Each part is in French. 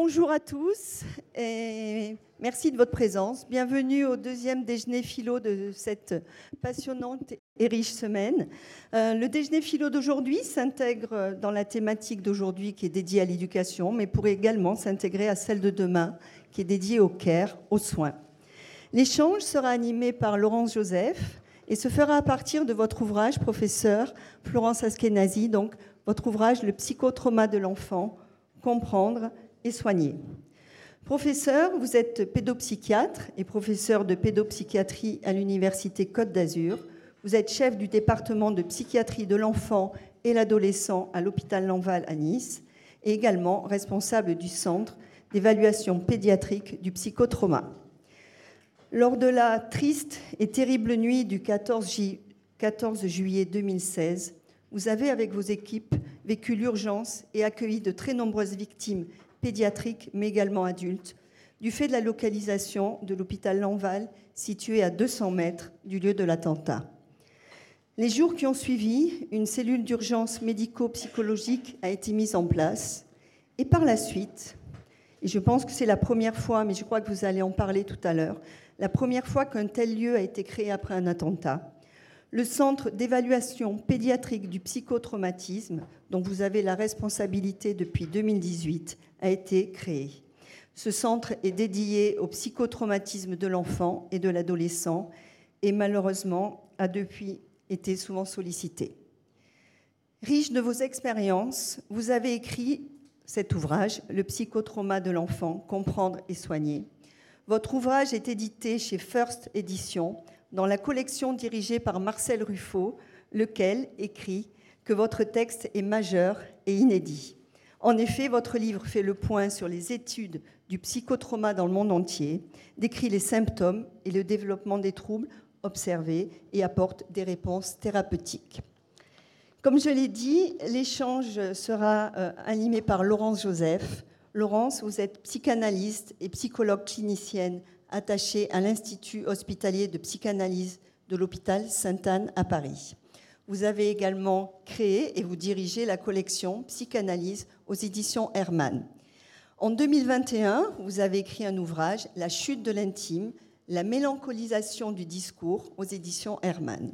Bonjour à tous et merci de votre présence. Bienvenue au deuxième déjeuner philo de cette passionnante et riche semaine. Euh, le déjeuner philo d'aujourd'hui s'intègre dans la thématique d'aujourd'hui qui est dédiée à l'éducation, mais pourrait également s'intégrer à celle de demain qui est dédiée au care, aux soins. L'échange sera animé par Laurence Joseph et se fera à partir de votre ouvrage, professeur Florence Askenazi, donc votre ouvrage Le psychotrauma de l'enfant, comprendre et soigner. Professeur, vous êtes pédopsychiatre et professeur de pédopsychiatrie à l'Université Côte d'Azur. Vous êtes chef du département de psychiatrie de l'enfant et l'adolescent à l'hôpital Lanval à Nice et également responsable du centre d'évaluation pédiatrique du psychotrauma. Lors de la triste et terrible nuit du 14, 14 juillet 2016, vous avez, avec vos équipes, vécu l'urgence et accueilli de très nombreuses victimes pédiatriques, mais également adultes, du fait de la localisation de l'hôpital Lanval, situé à 200 mètres du lieu de l'attentat. Les jours qui ont suivi, une cellule d'urgence médico-psychologique a été mise en place. Et par la suite, et je pense que c'est la première fois, mais je crois que vous allez en parler tout à l'heure, la première fois qu'un tel lieu a été créé après un attentat, le Centre d'évaluation pédiatrique du psychotraumatisme, dont vous avez la responsabilité depuis 2018, a été créé. Ce centre est dédié au psychotraumatisme de l'enfant et de l'adolescent et malheureusement a depuis été souvent sollicité. Riche de vos expériences, vous avez écrit cet ouvrage, Le psychotrauma de l'enfant, comprendre et soigner. Votre ouvrage est édité chez First Edition dans la collection dirigée par Marcel Ruffo, lequel écrit que votre texte est majeur et inédit. En effet, votre livre fait le point sur les études du psychotrauma dans le monde entier, décrit les symptômes et le développement des troubles observés et apporte des réponses thérapeutiques. Comme je l'ai dit, l'échange sera euh, animé par Laurence Joseph. Laurence, vous êtes psychanalyste et psychologue clinicienne attaché à l'Institut hospitalier de psychanalyse de l'hôpital Sainte-Anne à Paris. Vous avez également créé et vous dirigez la collection Psychanalyse aux éditions Hermann. En 2021, vous avez écrit un ouvrage, La chute de l'intime, la mélancolisation du discours aux éditions Hermann.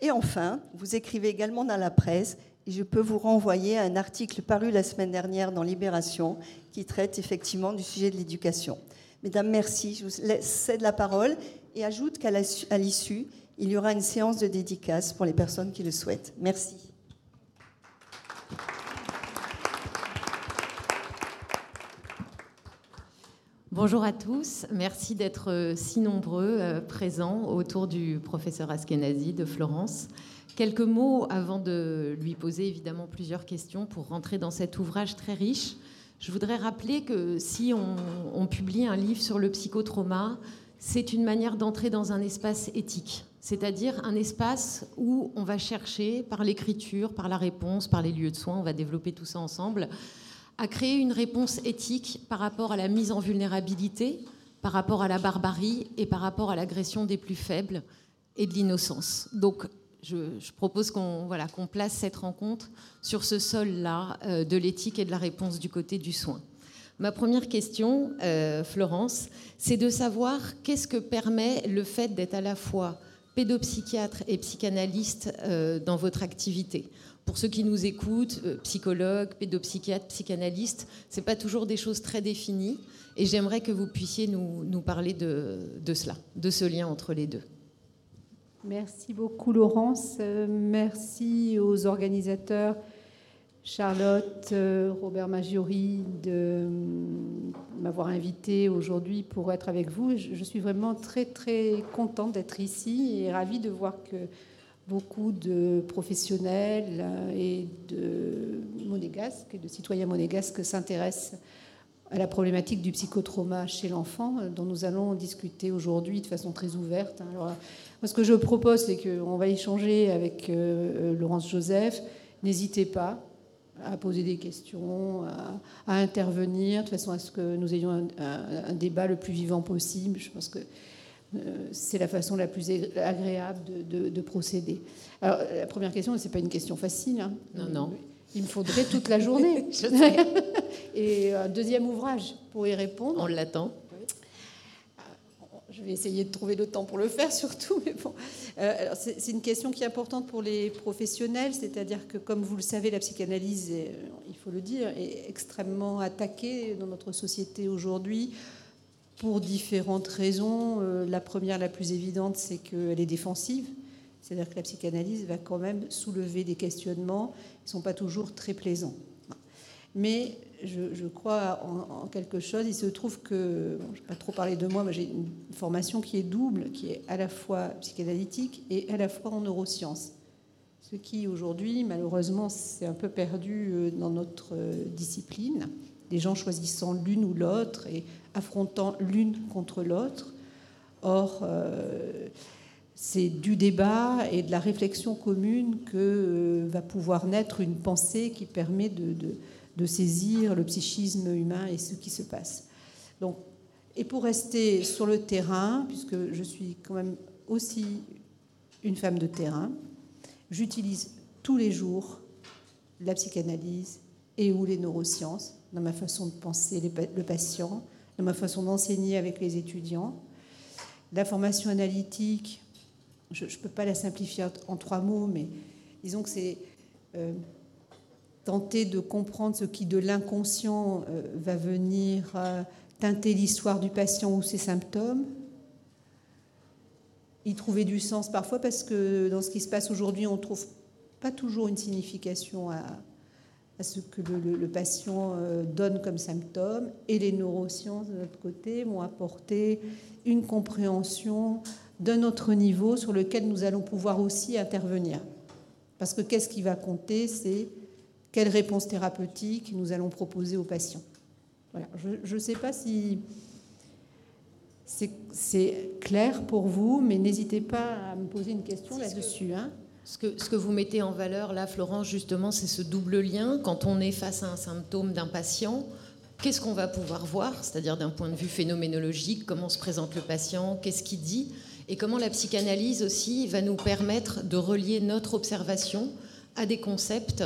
Et enfin, vous écrivez également dans la presse, et je peux vous renvoyer à un article paru la semaine dernière dans Libération qui traite effectivement du sujet de l'éducation. Mesdames, merci. Je vous cède la parole et ajoute qu'à l'issue, il y aura une séance de dédicace pour les personnes qui le souhaitent. Merci. Bonjour à tous, merci d'être euh, si nombreux euh, présents autour du professeur Askenazi de Florence. Quelques mots avant de lui poser évidemment plusieurs questions pour rentrer dans cet ouvrage très riche je voudrais rappeler que si on, publie un livre sur le psychotrauma, c'est une manière d'entrer dans un espace éthique, c'est-à-dire un espace où on va chercher, par l'écriture, par la réponse, par les lieux de soins, on va développer tout ça ensemble, à créer une réponse éthique par rapport à la mise en vulnérabilité, par rapport à la barbarie et par rapport à l'agression des plus faibles et de l'innocence. Donc je, propose qu'on place cette rencontre sur ce sol-là euh, de l'éthique et de la réponse du côté du soin. Ma première question, euh, Florence, c'est de savoir qu'est-ce que permet le fait d'être à la fois pédopsychiatre et psychanalyste euh, dans votre activité. Pour ceux qui nous écoutent, psychologue, pédopsychiatre, psychanalyste, c'est pas toujours des choses très définies. Et j'aimerais que vous puissiez nous, parler de cela, de ce lien entre les deux. Merci beaucoup Laurence. Euh, merci aux organisateurs Charlotte, euh, Robert Maggiori de euh, m'avoir invité aujourd'hui pour être avec vous. Je suis vraiment très très contente d'être ici et ravie de voir que beaucoup de professionnels et de monégasques et de citoyens monégasques s'intéressent à la problématique du psychotrauma chez l'enfant, dont nous allons discuter aujourd'hui de façon très ouverte. Alors, ce que je propose, c'est qu'on va échanger avec euh, euh, Laurence Joseph. N'hésitez pas à poser des questions, à, intervenir, de façon à ce que nous ayons un, débat le plus vivant possible. Je pense que euh, c'est la façon la plus agréable de, procéder. Alors, la première question, ce n'est pas une question facile. Hein. Non, non. Il me faudrait toute la journée. Et un deuxième ouvrage pour y répondre. On l'attend. Je vais essayer de trouver le temps pour le faire surtout. Mais. Euh, c'est une question qui est importante pour les professionnels, c'est-à-dire que, comme vous le savez, la psychanalyse, euh, il faut le dire, est extrêmement attaquée dans notre société aujourd'hui pour différentes raisons. Euh, la première, la plus évidente, c'est qu'elle est défensive. C'est-à-dire que la psychanalyse va quand même soulever des questionnements qui ne sont pas toujours très plaisants. Mais je, crois en, quelque chose. Il se trouve que, je ne vais pas trop parler de moi, mais j'ai une formation qui est double, qui est à la fois psychanalytique et à la fois en neurosciences. Ce qui aujourd'hui, malheureusement, s'est un peu perdu euh, dans notre euh, discipline. Des gens choisissant l'une ou l'autre et affrontant l'une contre l'autre. Or, euh, c'est du débat et de la réflexion commune que va pouvoir naître une pensée qui permet de saisir le psychisme humain et ce qui se passe. Donc, et pour rester sur le terrain, puisque je suis quand même aussi une femme de terrain, j'utilise tous les jours la psychanalyse et ou les neurosciences dans ma façon de penser le patient, dans ma façon d'enseigner avec les étudiants. La formation analytique, je ne peux pas la simplifier en trois mots, mais disons que c'est euh, tenter de comprendre ce qui de l'inconscient euh, va venir euh, teinter l'histoire du patient ou ses symptômes, y trouver du sens parfois parce que dans ce qui se passe aujourd'hui, on ne trouve pas toujours une signification à, ce que le, patient euh, donne comme symptômes. Et les neurosciences, de notre côté, vont apporter une compréhension d'un autre niveau sur lequel nous allons pouvoir aussi intervenir. Parce que qu'est-ce qui va compter C'est quelle réponse thérapeutique nous allons proposer aux patients. Voilà. Je ne sais pas si c'est clair pour vous, mais n'hésitez pas à me poser une question là-dessus. Hein. Ce que, ce que, vous mettez en valeur là, Florence, justement, c'est ce double lien. Quand on est face à un symptôme d'un patient, qu'est-ce qu'on va pouvoir voir? C'est-à-dire d'un point de vue phénoménologique, comment se présente le patient, qu'est-ce qu'il dit, et comment la psychanalyse aussi va nous permettre de relier notre observation à des concepts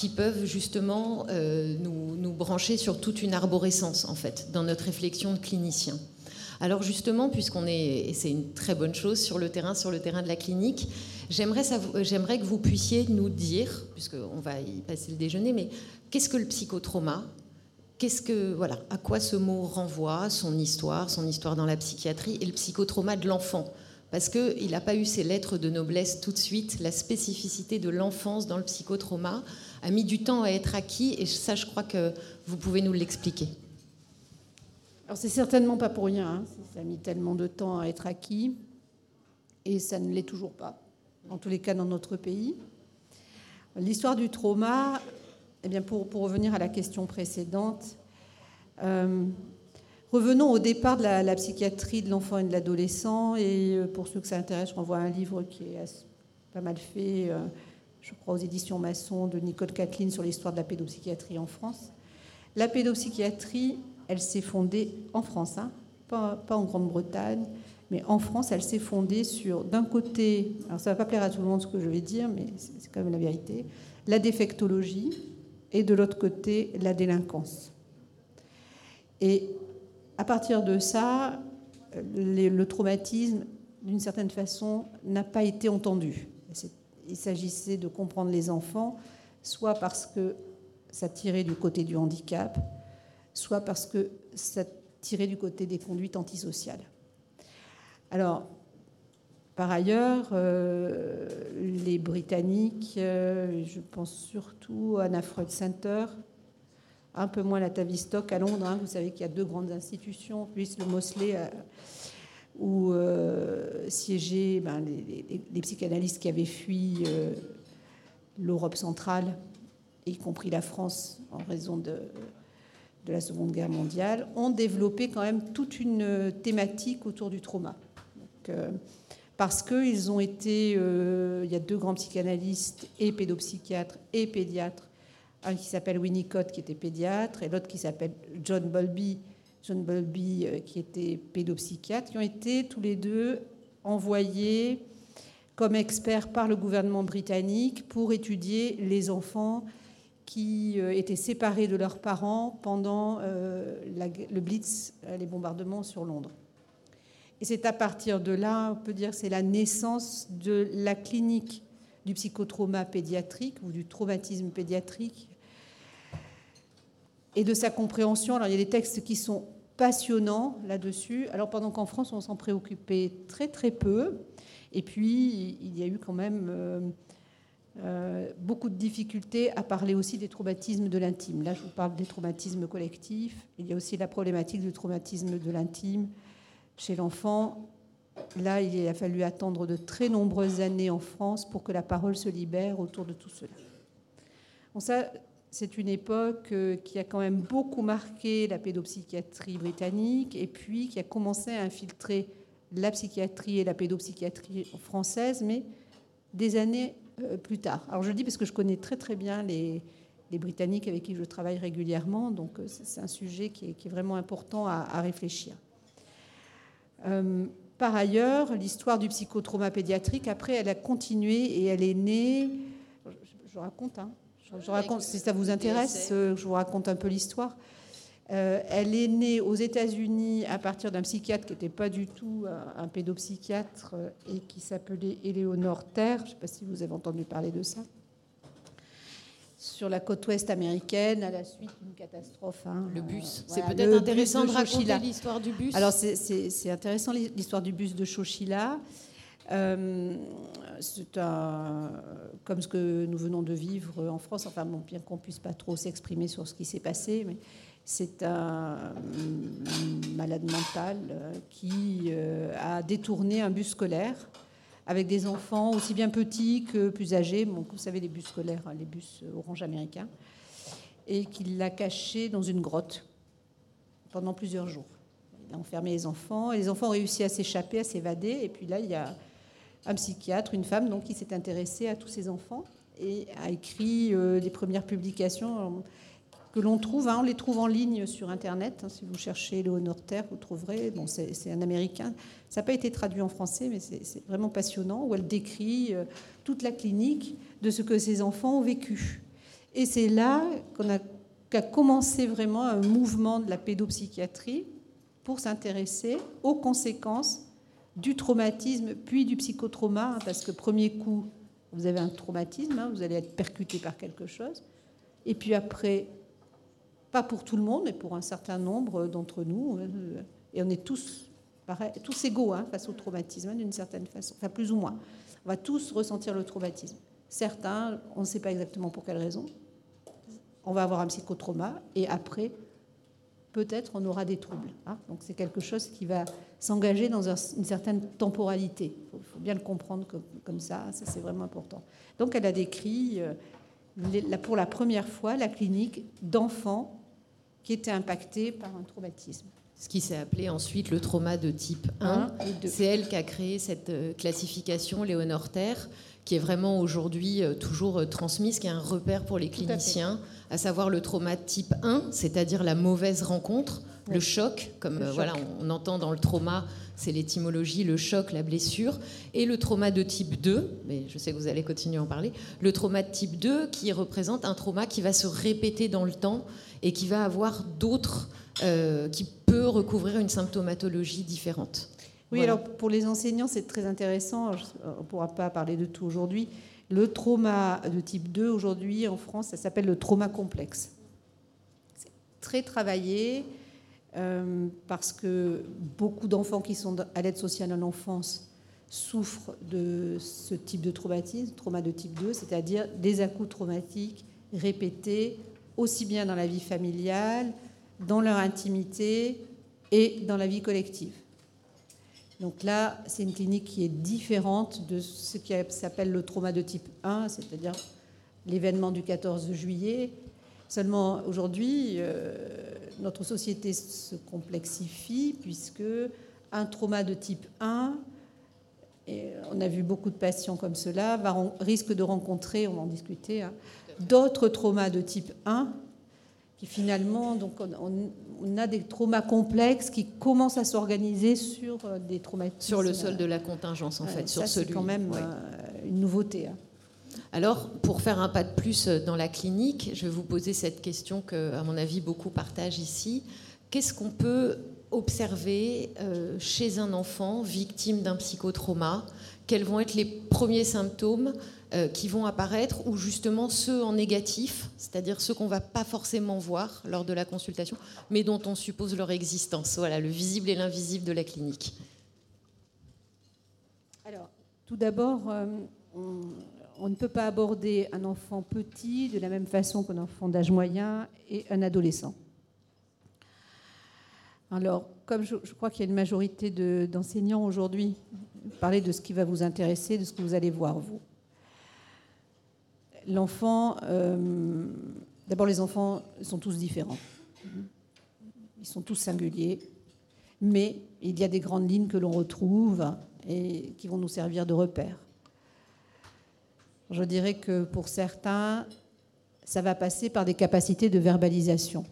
qui peuvent justement euh, nous, brancher sur toute une arborescence, en fait, dans notre réflexion de clinicien. Alors justement, puisqu'on est, et c'est une très bonne chose sur le terrain, sur le terrain de la clinique, j'aimerais, j'aimerais que vous puissiez nous dire, puisqu'on va y passer le déjeuner, mais qu'est-ce que le psychotrauma? Qu'est-ce que, voilà, à quoi ce mot renvoie, son histoire, son histoire dans la psychiatrie et le psychotrauma de l'enfant? Parce qu'il n'a pas eu ses lettres de noblesse tout de suite. La spécificité de l'enfance dans le psychotrauma, a mis du temps à être acquis et ça, je crois que vous pouvez nous l'expliquer. Alors, c'est certainement pas pour rien. Hein. Ça a mis tellement de temps à être acquis et ça ne l'est toujours pas, en tous les cas dans notre pays. L'histoire du trauma, eh bien pour, pour, revenir à la question précédente, euh, revenons au départ de la, psychiatrie de l'enfant et de l'adolescent. Et euh, pour ceux que ça intéresse, je renvoie un livre qui est pas mal fait. Euh, je crois aux éditions Masson, de Nicole Kathleen sur l'histoire de la pédopsychiatrie en France. La pédopsychiatrie, elle s'est fondée en France, hein, pas, en Grande-Bretagne, mais en France, elle s'est fondée sur, d'un côté, alors ça ne va pas plaire à tout le monde ce que je vais dire, mais c'est quand même la vérité, la défectologie, et de l'autre côté, la délinquance. Et à partir de ça, le traumatisme, d'une certaine façon, n'a pas été entendu il s'agissait de comprendre les enfants, soit parce que ça tirait du côté du handicap, soit parce que ça tirait du côté des conduites antisociales. Alors, par ailleurs, euh, les Britanniques, euh, je pense surtout à Anna Freud Center, un peu moins la Tavistock à Londres. Hein. vous savez qu'il y a deux grandes institutions, plus le Mosley euh, où euh, siégeaient ben, les, psychanalystes qui avaient fui euh, l'Europe centrale, y compris la France en raison de, la Seconde Guerre mondiale, ont développé quand même toute une thématique autour du trauma. Parce qu'ils ont été, il y a deux grands psychanalystes et pédopsychiatres et pédiatres, un qui s'appelle Winnicott qui était pédiatre et l'autre qui s'appelle John Bowlby John Bowlby, euh, qui était pédopsychiatre, qui ont été tous les deux envoyés comme experts par le gouvernement britannique pour étudier les enfants qui étaient séparés de leurs parents pendant le Blitz, les bombardements sur Londres. Et c'est à partir de là, on peut dire, c'est la naissance de la clinique du psychotrauma pédiatrique ou du traumatisme pédiatrique et de sa compréhension. Alors il y a des textes qui sont passionnants là-dessus. Alors pendant qu'en France, on s'en préoccupait très très peu. Et puis il y a eu quand même euh, euh, beaucoup de difficultés à parler aussi des traumatismes de l'intime. Là, je vous parle des traumatismes collectifs. Il y a aussi la problématique du traumatisme de l'intime chez l'enfant. Là, il a fallu attendre de très nombreuses années en France pour que la parole se libère autour de tout cela. Bon, ça, c'est une époque euh, qui a quand même beaucoup marqué la pédopsychiatrie britannique et puis qui a commencé à infiltrer la psychiatrie et la pédopsychiatrie française, mais des années euh, plus tard. Alors je le dis parce que je connais très très bien les, Britanniques avec qui je travaille régulièrement, donc euh, c'est un sujet qui est, vraiment important à, réfléchir. par ailleurs, l'histoire du psychotrauma pédiatrique, après, elle a continué et elle est née, je, raconte, hein, je raconte, si ça vous intéresse, euh, je vous raconte un peu l'histoire. Euh, elle est née aux États-Unis à partir d'un psychiatre qui n'était pas du tout un, pédopsychiatre euh, et qui s'appelait Éléonore Terre. Je ne sais pas si vous avez entendu parler de ça. Sur la côte ouest américaine, à la suite d'une catastrophe. Hein, le bus. c'est peut-être intéressant de, raconter l'histoire du bus. Alors, c'est intéressant l'histoire du bus de Chochila. Euh, c'est un, comme ce que nous venons de vivre en France, enfin bien qu'on puisse pas trop s'exprimer sur ce qui s'est passé, mais c'est un malade mental euh, qui euh, a détourné un bus scolaire avec des enfants aussi bien petits que plus âgés, vous savez les bus scolaires, hein, les bus orange américains, et qu'il l'a caché dans une grotte pendant plusieurs jours. Il a enfermé les enfants, et les enfants ont réussi à s'échapper, à s'évader, et puis là il y a un psychiatre, une femme donc, qui s'est intéressée à tous ces enfants et a écrit euh, des premières publications euh, que l'on trouve. Hein, on les trouve en ligne sur Internet. Hein, si vous cherchez Léonore Terre, vous trouverez. Bon, c'est un Américain. Ça n'a pas été traduit en français, mais c'est vraiment passionnant, où elle décrit euh, toute la clinique de ce que ces enfants ont vécu. Et c'est là qu'a commencé vraiment un mouvement de la pédopsychiatrie pour s'intéresser aux conséquences du traumatisme, puis du psychotrauma, hein, parce que premier coup, vous avez un traumatisme, hein, vous allez être percuté par quelque chose, et puis après, pas pour tout le monde, mais pour un certain nombre d'entre nous, euh, et on est tous, tous égaux hein, face au traumatisme, d'une certaine façon, enfin plus ou moins. On va tous ressentir le traumatisme. Certains, on ne sait pas exactement pour quelle raison. On va avoir un psychotrauma, et après, peut-être on aura des troubles. Hein. Donc c'est quelque chose qui va s'engager dans une certaine temporalité. Il faut, bien le comprendre comme, ça, ça c'est vraiment important. Donc elle a décrit euh, pour la première fois la clinique d'enfants qui étaient impactés par un traumatisme. Ce qui s'est appelé ensuite le trauma de type 1. C'est elle qui a créé cette euh, classification, Léonore Terre, qui est vraiment aujourd'hui euh, toujours transmise, qui est un repère pour les cliniciens à savoir le trauma type 1, c'est-à-dire la mauvaise rencontre, le choc, comme euh, voilà, on, entend dans le trauma, c'est l'étymologie, le choc, la blessure, et le trauma de type 2, mais je sais que vous allez continuer à en parler, le trauma de type 2 qui représente un trauma qui va se répéter dans le temps et qui va avoir d'autres, euh, qui peut recouvrir une symptomatologie différente. Oui, alors pour les enseignants, c'est très intéressant. On ne pourra pas parler de tout aujourd'hui. Le trauma de type 2, aujourd'hui en France, ça s'appelle le trauma complexe. C'est très travaillé euh, parce que beaucoup d'enfants qui sont à l'aide sociale en enfance souffrent de ce type de traumatisme, trauma de type 2, c'est-à-dire des à traumatiques répétés, aussi bien dans la vie familiale, dans leur intimité et dans la vie collective. Donc là, c'est une clinique qui est différente de ce qui s'appelle le trauma de type 1, c'est-à-dire l'événement du 14 juillet. Seulement aujourd'hui, euh, notre société se complexifie puisque un trauma de type 1, et on a vu beaucoup de patients comme cela, risque de rencontrer, on va en discuter, hein, d'autres traumas de type 1 qui finalement, donc on, a des traumas complexes qui commencent à s'organiser sur euh, des traumatismes. Sur le sol de la contingence, en fait, sur ça, C'est quand même euh, une nouveauté. Hein. Alors, pour faire un pas de plus dans la clinique, je vais vous poser cette question que, à mon avis, beaucoup partagent ici. Qu'est-ce qu'on peut observer euh, chez un enfant victime d'un psychotrauma? Quels vont être les premiers symptômes? Euh, qui vont apparaître ou justement ceux en négatif, c'est-à-dire ceux qu'on ne va pas forcément voir lors de la consultation, mais dont on suppose leur existence Voilà, le visible et l'invisible de la clinique. Alors, tout d'abord, euh, on, ne peut pas aborder un enfant petit de la même façon qu'un enfant d'âge moyen et un adolescent. Alors, comme je, crois qu'il y a une majorité d'enseignants aujourd'hui, parler de ce qui va vous intéresser, de ce que vous allez voir, vous. L'enfant, euh, d'abord les enfants sont tous différents. Ils sont tous singuliers, mais il y a des grandes lignes que l'on retrouve et qui vont nous servir de repères. Je dirais que pour certains, ça va passer par des capacités de verbalisation,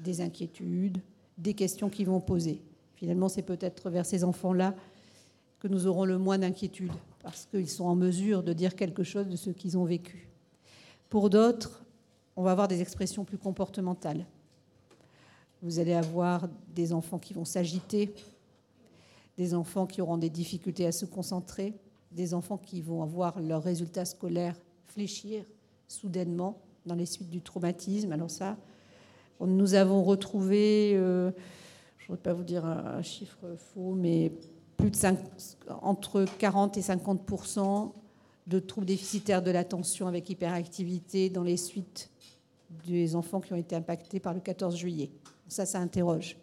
des inquiétudes, des questions qu'ils vont poser. Finalement, c'est peut-être vers ces enfants-là que nous aurons le moins d'inquiétude, parce qu'ils sont en mesure de dire quelque chose de ce qu'ils ont vécu. Pour d'autres, on va avoir des expressions plus comportementales. Vous allez avoir des enfants qui vont s'agiter, des enfants qui auront des difficultés à se concentrer, des enfants qui vont avoir leurs résultats scolaires fléchir soudainement dans les suites du traumatisme. Alors ça, nous avons retrouvé, euh, je ne voudrais pas vous dire un, chiffre faux, mais plus de 5, entre 40 et 50% de troubles déficitaires de l'attention avec hyperactivité dans les suites des enfants qui ont été impactés par le 14 juillet. Ça, ça interroge.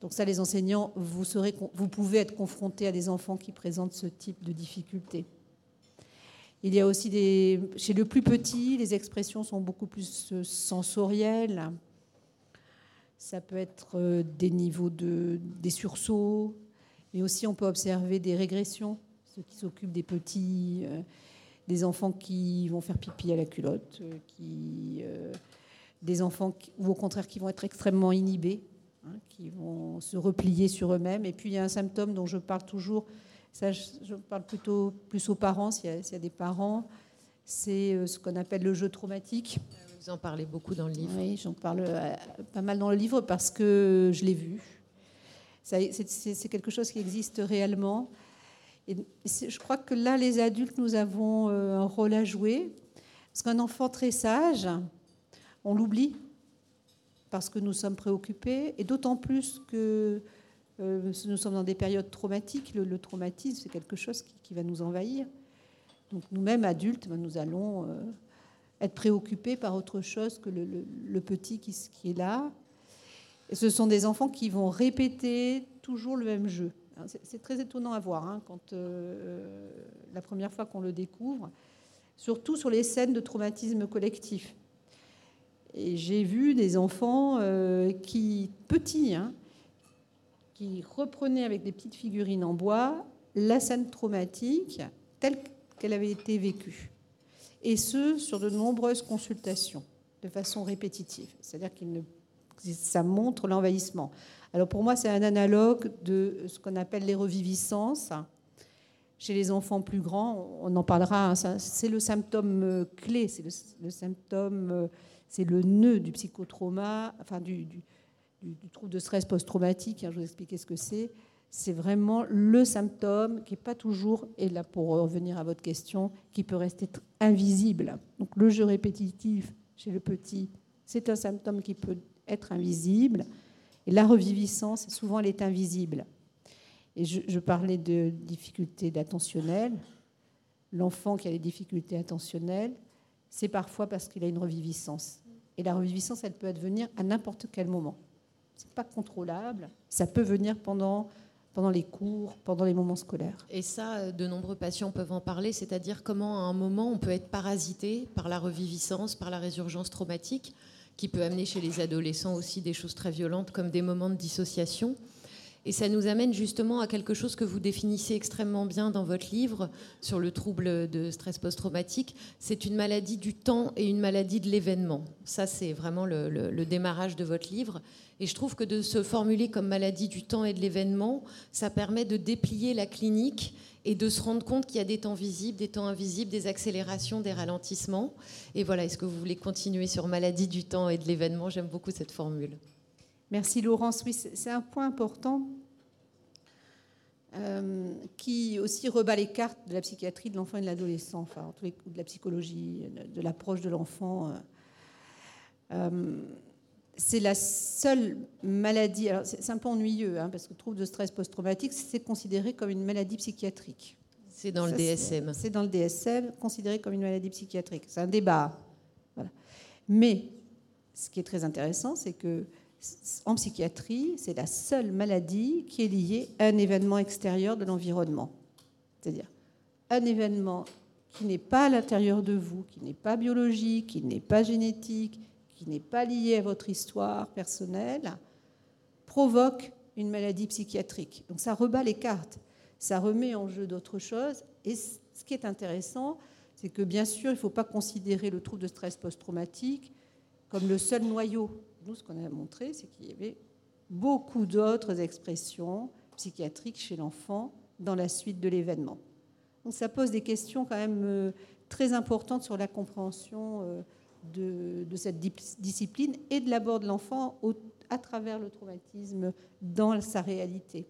Donc ça, les enseignants, vous, serez, vous pouvez être confrontés à des enfants qui présentent ce type de difficultés. Il y a aussi des... Chez le plus petit, les expressions sont beaucoup plus euh, sensorielles. Ça peut être euh, des niveaux de... des sursauts, mais aussi on peut observer des régressions, ceux qui s'occupent des petits, euh, des enfants qui vont faire pipi à la culotte, qui, des enfants ou au contraire qui vont être extrêmement inhibés Hein, qui vont se replier sur eux-mêmes. Et puis il y a un symptôme dont je parle toujours, ça je, parle plutôt plus aux parents, s'il y, a des parents, c'est euh, ce qu'on appelle le jeu traumatique. Vous en parlez beaucoup dans le livre. Oui, j'en parle euh, pas mal dans le livre parce que je l'ai vu. C'est quelque chose qui existe réellement. Je crois que là, les adultes, nous avons euh, un rôle à jouer. Parce qu'un enfant très sage, on l'oublie parce que nous sommes préoccupés, et d'autant plus que euh, nous sommes dans des périodes traumatiques. Le, traumatisme, c'est quelque chose qui, va nous envahir. Donc nous-mêmes, adultes, ben, nous allons euh, être préoccupés par autre chose que le, petit qui, qui, est là. Ce sont des enfants qui vont répéter toujours le même jeu. C'est très étonnant à voir hein, quand euh, la première fois qu'on le découvre, surtout sur les scènes de traumatisme collectif. Et j'ai vu des enfants euh, qui, petits, hein, qui reprenaient avec des petites figurines en bois la scène traumatique telle qu'elle avait été vécue. Et ce, sur de nombreuses consultations, de façon répétitive. C'est-à-dire que ça montre l'envahissement. Alors pour moi, c'est un analogue de ce qu'on appelle les reviviscences. Chez les enfants plus grands, on en parlera, hein, c'est le symptôme euh, clé, c'est le, symptôme euh, c'est le nœud du psychotrauma, enfin du, trouble de stress post-traumatique. Hein, je vous expliquer ce que c'est. C'est vraiment le symptôme qui n'est pas toujours, et là pour revenir à votre question, qui peut rester invisible. Donc le jeu répétitif chez le petit, c'est un symptôme qui peut être invisible. Et la reviviscence, souvent, elle est invisible. Et je, parlais de difficultés attentionnelles. L'enfant qui a des difficultés attentionnelles, c'est parfois parce qu'il a une reviviscence. Et la reviviscence, elle peut venir à n'importe quel moment. Ce n'est pas contrôlable. Ça peut venir pendant, pendant les cours, pendant les moments scolaires. Et ça, de nombreux patients peuvent en parler, c'est-à-dire comment à un moment on peut être parasité par la reviviscence, par la résurgence traumatique, qui peut amener chez les adolescents aussi des choses très violentes comme des moments de dissociation. Et ça nous amène justement à quelque chose que vous définissez extrêmement bien dans votre livre sur le trouble de stress post-traumatique. C'est une maladie du temps et une maladie de l'événement. Ça, c'est vraiment le, démarrage de votre livre. Et je trouve que de se formuler comme maladie du temps et de l'événement, ça permet de déplier la clinique et de se rendre compte qu'il y a des temps visibles, des temps invisibles, des accélérations, des ralentissements. Et voilà, est-ce que vous voulez continuer sur maladie du temps et de l'événement? J'aime beaucoup cette formule. Merci Laurence. Oui, c'est un point important euh, qui aussi rebat les cartes de la psychiatrie de l'enfant et de l'adolescent, enfin, de la psychologie, de l'approche de l'enfant. Euh, euh, c'est la seule maladie. Alors, c'est un peu ennuyeux, hein, parce que le trouble de stress post-traumatique, c'est considéré comme une maladie psychiatrique. C'est dans le DSM. C'est dans le DSM, considéré comme une maladie psychiatrique. C'est un débat. Mais ce qui est très intéressant, c'est que en psychiatrie, c'est la seule maladie qui est liée à un événement extérieur de l'environnement. C'est-à-dire un événement qui n'est pas à l'intérieur de vous, qui n'est pas biologique, qui n'est pas génétique, qui n'est pas lié à votre histoire personnelle, provoque une maladie psychiatrique. Donc ça rebat les cartes, ça remet en jeu d'autres choses. Et ce qui est intéressant, c'est que bien sûr, il ne faut pas considérer le trouble de stress post-traumatique comme le seul noyau nous, ce qu'on a montré, c'est qu'il y avait beaucoup d'autres expressions psychiatriques chez l'enfant dans la suite de l'événement. Donc ça pose des questions quand même euh, très importantes sur la compréhension euh, de, cette discipline et de l'abord de l'enfant à travers le traumatisme dans sa réalité.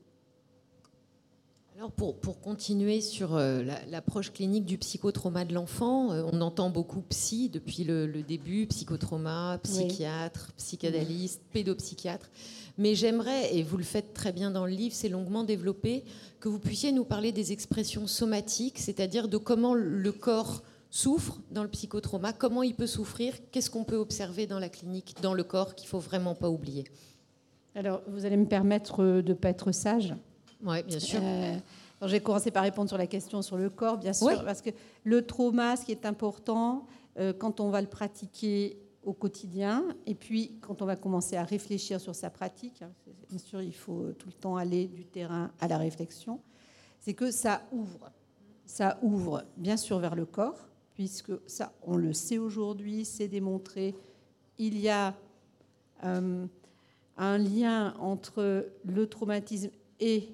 Alors pour, pour, continuer sur euh, l'approche clinique du psychotrauma de l'enfant, euh, on entend beaucoup psy depuis le, début, psychotrauma, psychiatre, psychanalyste, pédopsychiatre. Mais j'aimerais, et vous le faites très bien dans le livre, c'est longuement développé, que vous puissiez nous parler des expressions somatiques, c'est-à-dire de comment le corps souffre dans le psychotrauma, comment il peut souffrir, qu'est-ce qu'on peut observer dans la clinique, dans le corps qu'il faut vraiment pas oublier. Alors, vous allez me permettre de ne pas être sage oui, bien sûr. Euh, j'ai commencé par répondre sur la question sur le corps, bien sûr, parce que le trauma, ce qui est important, euh, quand on va le pratiquer au quotidien, et puis quand on va commencer à réfléchir sur sa pratique, hein, bien sûr, il faut tout le temps aller du terrain à la réflexion, c'est que ça ouvre. Ça ouvre, bien sûr, vers le corps, puisque ça, on le sait aujourd'hui, c'est démontré. Il y a euh, un lien entre le traumatisme et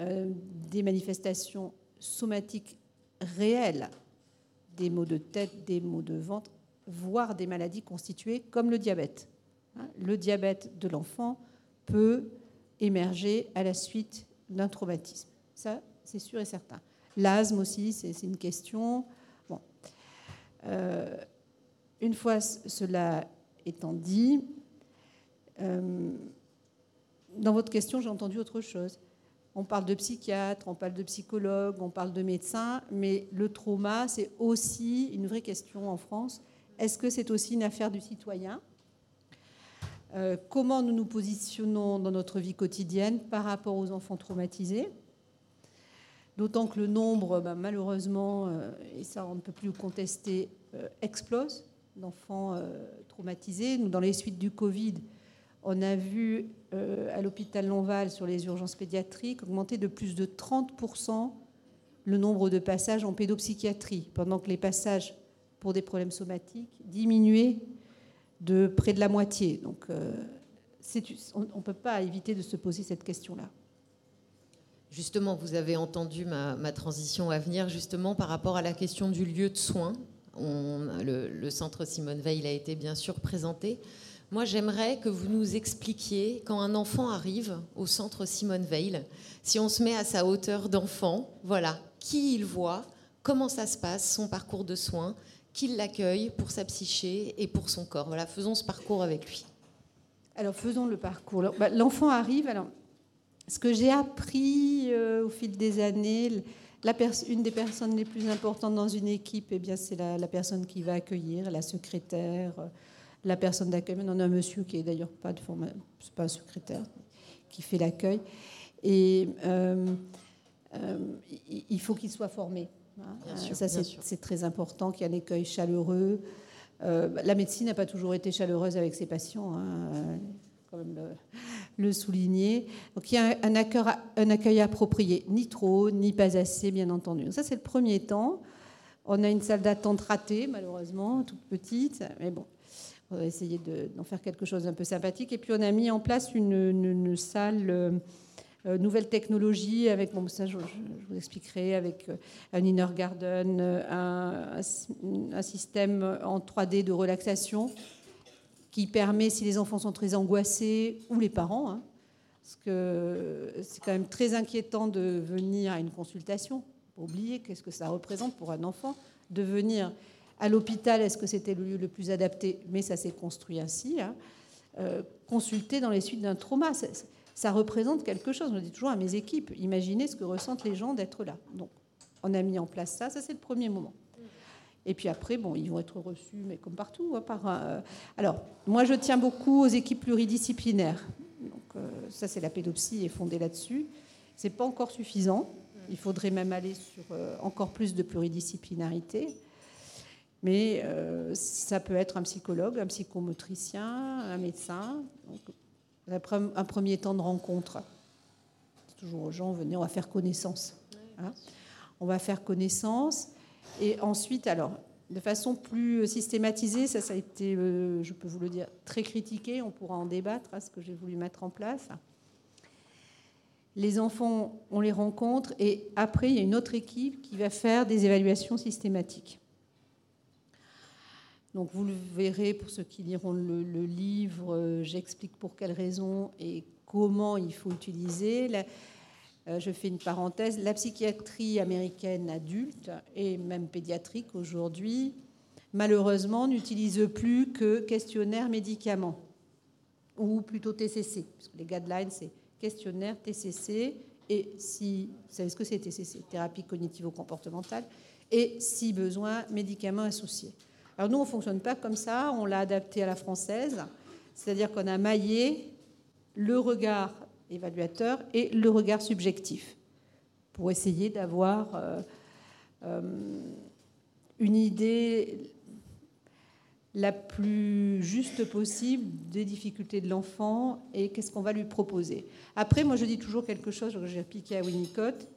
euh, des manifestations somatiques réelles, des maux de tête, des maux de ventre, voire des maladies constituées comme le diabète. Hein, le diabète de l'enfant peut émerger à la suite d'un traumatisme. Ça, c'est sûr et certain. L'asthme aussi, c'est une question. Euh, une fois cela étant dit, euh, dans votre question, j'ai entendu autre chose. On parle de psychiatre, on parle de psychologue, on parle de médecin, mais le trauma, c'est aussi une vraie question en France. Est-ce que c'est aussi une affaire du citoyen? Euh, Comment nous nous positionnons dans notre vie quotidienne par rapport aux enfants traumatisés? D'autant que le nombre, ben, malheureusement, euh, et ça on ne peut plus le contester, euh, explose d'enfants traumatisés. Nous, dans les suites du Covid, on a vu à l'hôpital Lonval sur les urgences pédiatriques augmenter de plus de 30% le nombre de passages en pédopsychiatrie, pendant que les passages pour des problèmes somatiques diminuaient de près de la moitié. Donc euh, on ne peut pas éviter de se poser cette question-là. Justement, vous avez entendu ma, transition à venir justement par rapport à la question du lieu de soins. le, centre Simone Veil a été bien sûr présenté. Moi, j'aimerais que vous nous expliquiez, quand un enfant arrive au centre Simone Veil, si on se met à sa hauteur d'enfant, voilà, qui il voit, comment ça se passe, son parcours de soins, qui l'accueille pour sa psyché et pour son corps. Voilà, faisons ce parcours avec lui. Alors, faisons le parcours. Bah, l'enfant arrive. Alors, ce que j'ai appris euh, au fil des années, une des personnes les plus importantes dans une équipe, eh bien, c'est la, la, personne qui va accueillir, la secrétaire la personne d'accueil. On a un monsieur qui est d'ailleurs pas de c'est pas un secrétaire, qui fait l'accueil. Et euh, euh, il faut qu'il soit formé. Hein. Ça, c'est très important qu'il y ait un accueil chaleureux. Euh, la médecine n'a pas toujours été chaleureuse avec ses patients. Hein. Quand même le souligner. Donc il y a un accueil, un accueil approprié, ni trop, ni pas assez, bien entendu. Donc ça, c'est le premier temps. On a une salle d'attente ratée, malheureusement, toute petite, mais bon, essayer d'en faire quelque chose d'un peu sympathique. Et puis on a mis en place une, salle euh, euh, nouvelle technologie avec, bon, ça je, vous expliquerai, avec euh, un inner garden, un, système en 3D de relaxation qui permet, si les enfants sont très angoissés, ou les parents, hein, parce que c'est quand même très inquiétant de venir à une consultation. Oublier qu'est-ce que ça représente pour un enfant de venir à l'hôpital. Est-ce que c'était le lieu le plus adapté? Mais ça s'est construit ainsi. Hein. Euh, consulter dans les suites d'un trauma, ça, représente quelque chose. Je dis toujours à mes équipes imaginez ce que ressentent les gens d'être là. Donc, on a mis en place ça. Ça, c'est le premier moment. Et puis après, bon, ils vont être reçus, mais comme partout. Hein, euh, Alors, moi, je tiens beaucoup aux équipes pluridisciplinaires. Donc, euh, ça, c'est la pédopsie est fondée là-dessus. C'est pas encore suffisant. Il faudrait même aller sur encore plus de pluridisciplinarité. Mais ça peut être un psychologue, un psychomotricien, un médecin. Donc, un premier temps de rencontre. Toujours aux gens, venez, on va faire connaissance. Hein. on va faire connaissance. Et ensuite, alors, de façon plus systématisée, ça, ça a été, euh, je peux vous le dire, très critiqué. On pourra en débattre à ce que j'ai voulu mettre en place. Les enfants, on les rencontre et après, il y a une autre équipe qui va faire des évaluations systématiques. Donc vous le verrez pour ceux qui liront le, livre, euh, j'explique pour quelles raisons et comment il faut utiliser. Euh, je fais une parenthèse, la psychiatrie américaine adulte et même pédiatrique aujourd'hui, malheureusement, n'utilise plus que questionnaire médicaments, ou plutôt TCC, parce que les guidelines, c'est questionnaire TCC, et si, vous savez ce que c'est TCC, thérapie cognitivo-comportementale, et si besoin, médicaments associés. Alors nous, on ne fonctionne pas comme ça, on l'a adapté à la française, c'est-à-dire qu'on a maillé le regard évaluateur et le regard subjectif pour essayer d'avoir euh, euh, une idée la plus juste possible des difficultés de l'enfant et qu'est-ce qu'on va lui proposer. Après, moi je dis toujours quelque chose que j'ai appliqué à Winnicott,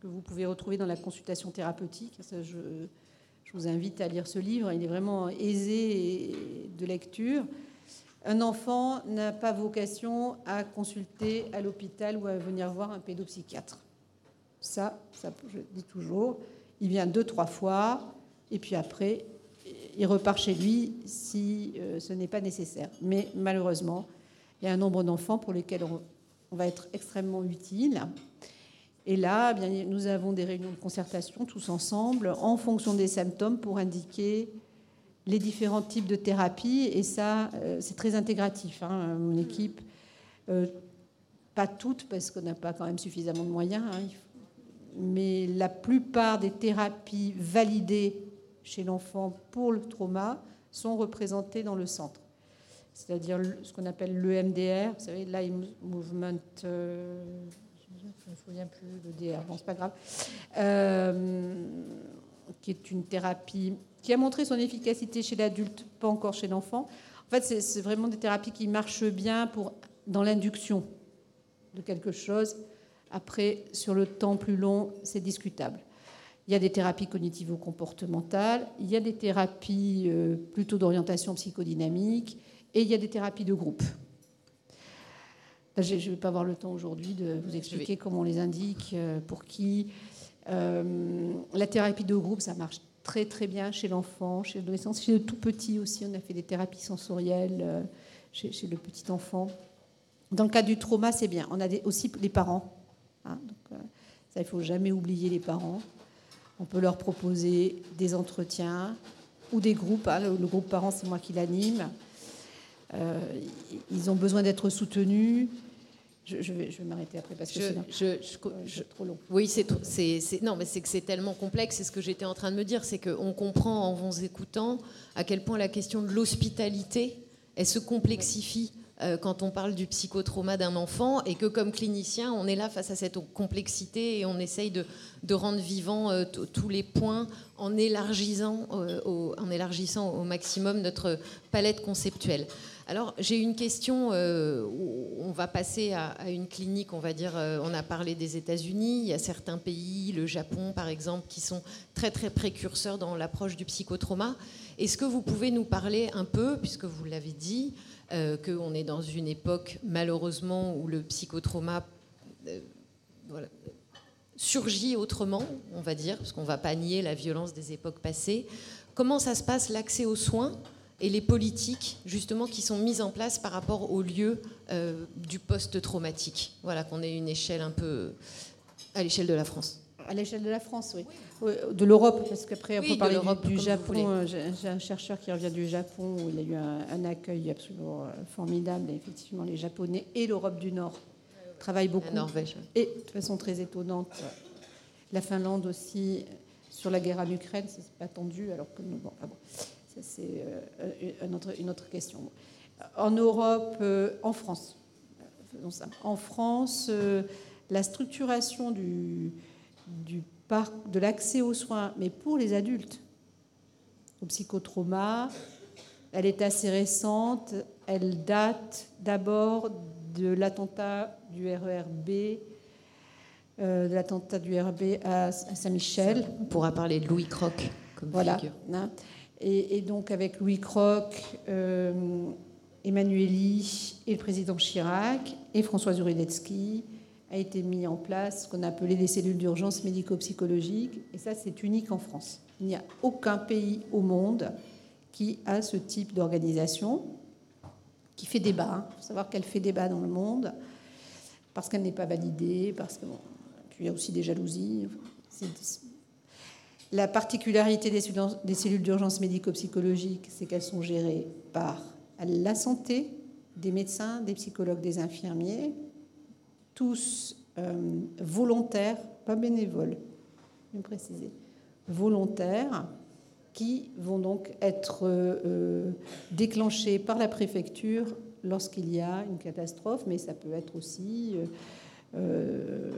que vous pouvez retrouver dans la consultation thérapeutique. je, je, vous invite à lire ce livre, il est vraiment aisé de lecture. Un enfant n'a pas vocation à consulter à l'hôpital ou à venir voir un pédopsychiatre. Ça, ça, je dis toujours, il vient deux, trois fois, et puis après, il repart chez lui si euh, ce n'est pas nécessaire. Mais malheureusement, il y a un nombre d'enfants pour lesquels on, va être extrêmement utile. Et là, eh bien, nous avons des réunions de concertation tous ensemble en fonction des symptômes pour indiquer les différents types de thérapies. Et ça, euh, c'est très intégratif. Hein, mon équipe, euh, pas toutes, parce qu'on n'a pas quand même suffisamment de moyens, hein, mais la plupart des thérapies validées chez l'enfant pour le trauma sont représentées dans le centre. C'est-à-dire ce qu'on appelle l'EMDR, vous savez, Live Movement. Euh, je ne me souviens plus, le DR, bon, c'est pas grave. qui est une thérapie qui a montré son efficacité chez l'adulte, pas encore chez l'enfant. En fait, c'est vraiment des thérapies qui marchent bien pour, dans l'induction de quelque chose. Après, sur le temps plus long, c'est discutable. Il y a des thérapies cognitivo-comportementales, il y a des thérapies euh, plutôt d'orientation psychodynamique, et il y a des thérapies de groupe. Je ne vais pas avoir le temps aujourd'hui de vous expliquer comment on les indique, euh, pour qui. Euh, la thérapie de groupe, ça marche très très bien chez l'enfant, chez l'adolescent, chez le tout petit aussi. On a fait des thérapies sensorielles euh, chez, le petit enfant. Dans le cas du trauma, c'est bien. On a aussi les parents. Hein, donc, euh, ça, il faut jamais oublier les parents. On peut leur proposer des entretiens ou des groupes. Hein. le, groupe parents, c'est moi qui l'anime. Euh, ils ont besoin d'être soutenus. Je, vais, m'arrêter après parce que c'est trop long. Oui, c'est non, mais c'est que c'est tellement complexe. C'est ce que j'étais en train de me dire, c'est qu'on comprend en vous écoutant à quel point la question de l'hospitalité elle se complexifie euh, quand on parle du psychotrauma d'un enfant et que comme clinicien, on est là face à cette complexité et on essaye de, rendre vivant euh, tous les points en élargissant, euh, en élargissant au maximum notre palette conceptuelle. Alors j'ai une question, euh, on va passer à, une clinique, on va dire, euh, on a parlé des États-Unis, il y a certains pays, le Japon par exemple, qui sont très très précurseurs dans l'approche du psychotrauma. Est-ce que vous pouvez nous parler un peu, puisque vous l'avez dit, euh, qu'on est dans une époque malheureusement où le psychotrauma surgit autrement, on va dire, parce qu'on ne va pas nier la violence des époques passées. Comment ça se passe l'accès aux soins et les politiques justement qui sont mises en place par rapport au lieu euh, du post-traumatique. Voilà, qu'on ait une échelle un peu à l'échelle de la France. À l'échelle de la France, oui. De l'Europe, parce qu'après, on peut parler du, Japon. Euh, j'ai un chercheur qui revient du Japon où il a eu un, accueil absolument euh, formidable. Et effectivement, les Japonais et l'Europe du Nord travaillent beaucoup. La Norvège. Et de façon très étonnante, la Finlande aussi, sur la guerre en Ukraine, c'est pas tendu, alors que nous, bon, ah bon c'est euh, une, autre, une autre question. En Europe, euh, en France, En France, euh, la structuration du, du parc, de l'accès aux soins, mais pour les adultes, au psychotrauma, elle est assez récente. Elle date d'abord de l'attentat du RERB, de l'attentat du RERB à Saint-Michel. On pourra parler de Louis Croc comme voilà. figure. Et, donc avec Louis Croc, euh, Emmanueli et le président Chirac et François Urudetsky a été mis en place ce qu'on appelait les cellules d'urgence médico-psychologiques. Et ça, c'est unique en France. Il n'y a aucun pays au monde qui a ce type d'organisation, qui fait débat. Il faut savoir qu'elle fait débat dans le monde, parce qu'elle n'est pas validée, parce que y a aussi des jalousies. La particularité des cellules d'urgence médico-psychologique, c'est qu'elles sont gérées par la santé, des médecins, des psychologues, des infirmiers, tous euh, volontaires, pas bénévoles, je vais préciser, volontaires, qui vont donc être euh, déclenchés par la préfecture lorsqu'il y a une catastrophe, mais ça peut être aussi euh,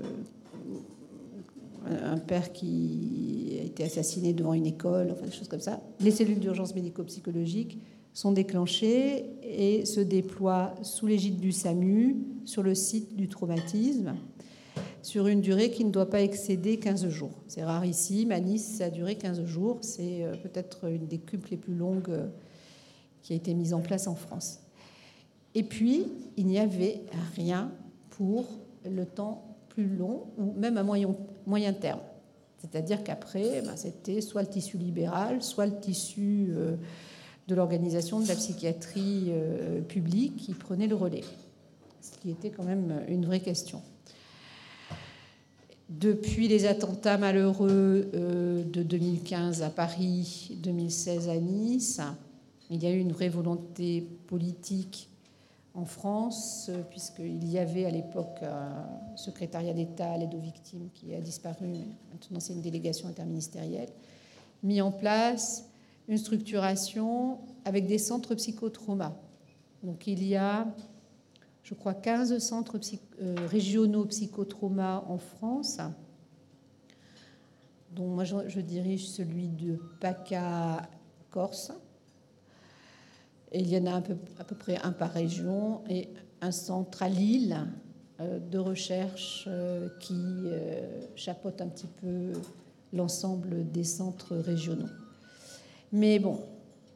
un père qui a été assassiné devant une école, enfin des choses comme ça. Les cellules d'urgence médico-psychologique sont déclenchées et se déploient sous l'égide du SAMU sur le site du traumatisme sur une durée qui ne doit pas excéder 15 jours. C'est rare ici, à Nice, a duré 15 jours. C'est euh, peut-être une des cupes les plus longues euh, qui a été mise en place en France. Et puis, il n'y avait rien pour le temps plus long ou même à moyen, moyen terme. C'est-à-dire qu'après, ben, c'était soit le tissu libéral, soit le tissu euh, de l'organisation de la psychiatrie euh, publique qui prenait le relais. Ce qui était quand même une vraie question. Depuis les attentats malheureux euh, de 2015 à Paris, 2016 à Nice, il y a eu une vraie volonté politique en France, puisqu'il y avait à l'époque un secrétariat d'État à l'aide aux victimes qui a disparu, maintenant c'est une délégation interministérielle, mis en place une structuration avec des centres psychotrauma. Donc il y a, je crois, 15 centres euh, régionaux psychotrauma en France, dont moi je dirige celui de PACA Corse il y en a à peu près un par région et un centre à Lille euh, de recherche euh, qui euh, chapeaute un petit peu l'ensemble des centres régionaux. Mais bon,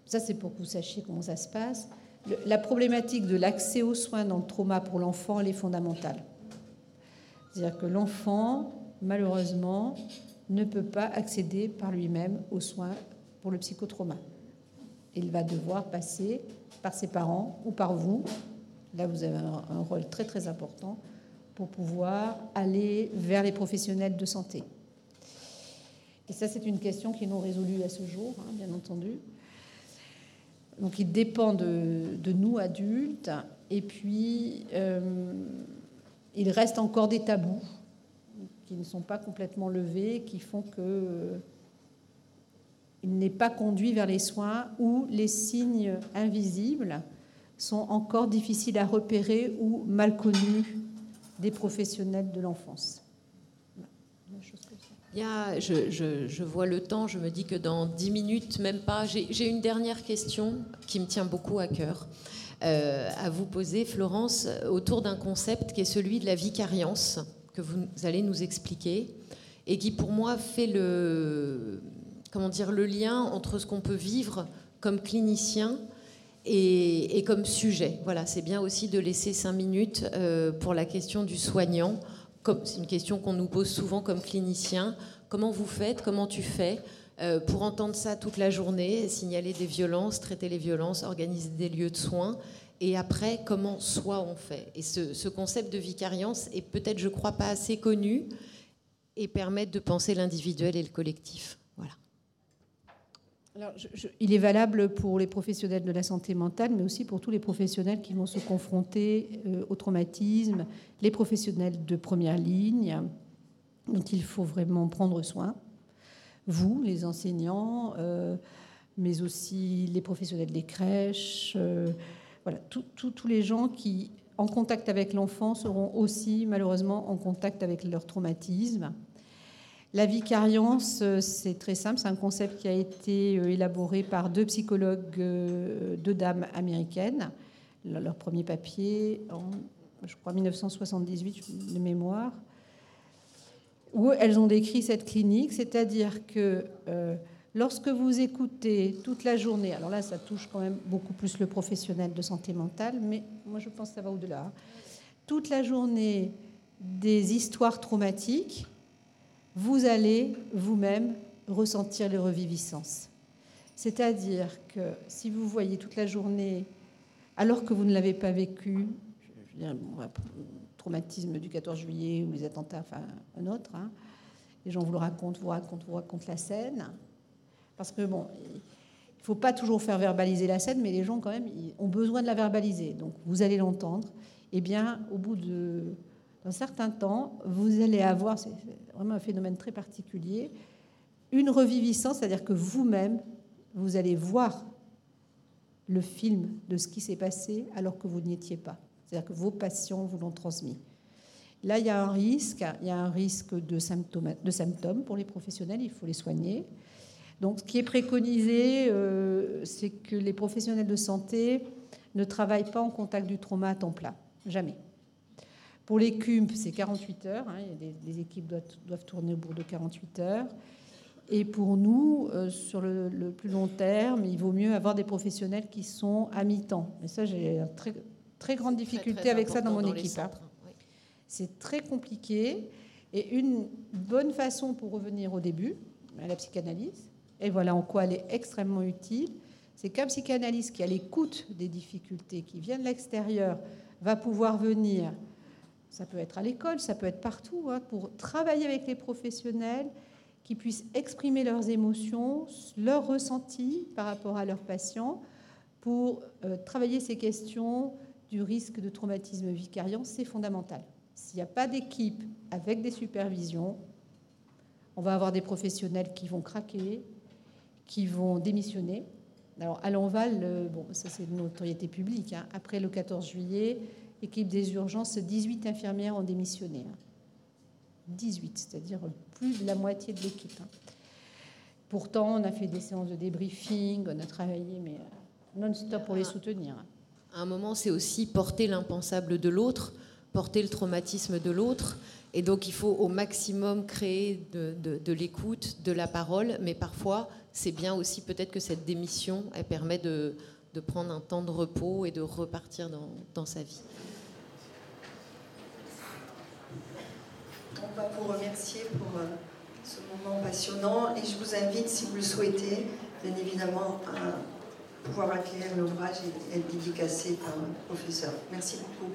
ça c'est pour que vous sachiez comment ça se passe. la problématique de l'accès aux soins dans le trauma pour l'enfant, elle est fondamentale. C'est-à-dire que l'enfant, malheureusement, ne peut pas accéder par lui-même aux soins pour le psychotrauma il va devoir passer par ses parents ou par vous. Là, vous avez un, rôle très très important pour pouvoir aller vers les professionnels de santé. Et ça, c'est une question qui est non résolue à ce jour, hein, bien entendu. Donc, il dépend de, nous, adultes. Et puis, euh, il reste encore des tabous qui ne sont pas complètement levés, qui font que il n'est pas conduit vers les soins où les signes invisibles sont encore difficiles à repérer ou mal connus des professionnels de l'enfance. Il je, vois le temps, je me dis que dans dix minutes, même pas, j'ai une dernière question qui me tient beaucoup à cœur. à vous poser, Florence, autour d'un concept qui est celui de la vicariance, que vous allez nous expliquer, et qui pour moi fait le, comment dire, le lien entre ce qu'on peut vivre comme clinicien et, comme sujet. Voilà, c'est bien aussi de laisser cinq minutes euh, pour la question du soignant. C'est une question qu'on nous pose souvent comme clinicien. Comment vous faites? Comment tu fais euh, pour entendre ça toute la journée, signaler des violences, traiter les violences, organiser des lieux de soins? Et après, comment soi on fait? Et ce, ce, concept de vicariance est peut-être, je crois, pas assez connu et permet de penser l'individuel et le collectif il est valable pour les professionnels de la santé mentale, mais aussi pour tous les professionnels qui vont se confronter euh, au traumatisme, les professionnels de première ligne, dont il faut vraiment prendre soin. Vous, les enseignants, euh, mais aussi les professionnels des crèches, euh, voilà, tous les gens qui, en contact avec l'enfant, seront aussi malheureusement en contact avec leur traumatisme. La vicariance, euh, c'est très simple, c'est un concept qui a été euh, élaboré par deux psychologues, euh, deux dames américaines. Leur premier papier, je crois, 1978 de mémoire, où elles ont décrit cette clinique, c'est-à-dire que lorsque vous écoutez toute la journée, alors là, ça touche quand même beaucoup plus le professionnel de santé mentale, mais moi, je pense que ça va au-delà. Toute la journée des histoires traumatiques, vous allez vous-même ressentir les reviviscences. C'est-à-dire que si vous voyez toute la journée, alors que vous ne l'avez pas vécu, je veux dire, traumatisme du 14 juillet ou les attentats, enfin un autre, hein, les gens vous le racontent, vous racontent, vous racontent la scène. Parce que bon, il faut pas toujours faire verbaliser la scène, mais les gens quand même ont besoin de la verbaliser. Donc vous allez l'entendre. Eh bien, au bout de un certain temps, vous allez avoir, c'est vraiment un phénomène très particulier, une reviviscence, c'est-à-dire que vous-même, vous allez voir le film de ce qui s'est passé alors que vous n'y étiez pas. C'est-à-dire que vos patients vous l'ont transmis. Là, il y a un risque, il y a un risque de symptômes, de symptômes pour les professionnels, il faut les soigner. Donc, ce qui est préconisé, euh, c'est que les professionnels de santé ne travaillent pas en contact du trauma à temps plein, jamais. Pour les CUMP, c'est 48 heures. Hein, les, équipes doivent, tourner au bout de 48 heures. Et pour nous, euh, sur le, plus long terme, il vaut mieux avoir des professionnels qui sont à mi-temps. Mais ça, j'ai une très, très grande difficulté avec ça dans mon équipe. Hein. C'est très compliqué. Et une bonne façon pour revenir au début, à la psychanalyse, et voilà en quoi elle est extrêmement utile, c'est qu'un psychanalyste qui a l'écoute des difficultés qui viennent de l'extérieur va pouvoir venir ça peut être à l'école, ça peut être partout, hein, pour travailler avec les professionnels qui puissent exprimer leurs émotions, leurs ressentis par rapport à leurs patients, pour euh, travailler ces questions du risque de traumatisme vicariant, c'est fondamental. S'il n'y a pas d'équipe avec des supervisions, on va avoir des professionnels qui vont craquer, qui vont démissionner. Alors à l'Enval, bon, ça c'est une notoriété publique. Hein. Après le 14 juillet, équipe des urgences, 18 infirmières ont démissionné. 18, hein. c'est-à-dire plus de la moitié de l'équipe. Hein. Pourtant, on a fait des séances de débriefing, on a travaillé, mais euh, non-stop pour les soutenir. Hein. À un moment, c'est aussi porter l'impensable de l'autre, porter le traumatisme de l'autre. Et donc, il faut au maximum créer de, l'écoute, de la parole. Mais parfois, c'est bien aussi peut-être que cette démission, elle permet de, prendre un temps de repos et de repartir dans sa vie. On va vous remercier pour euh, ce moment passionnant et je vous invite, si vous le souhaitez, bien évidemment, à pouvoir accueillir l'ouvrage et être dédicacé par le professeur. Merci beaucoup.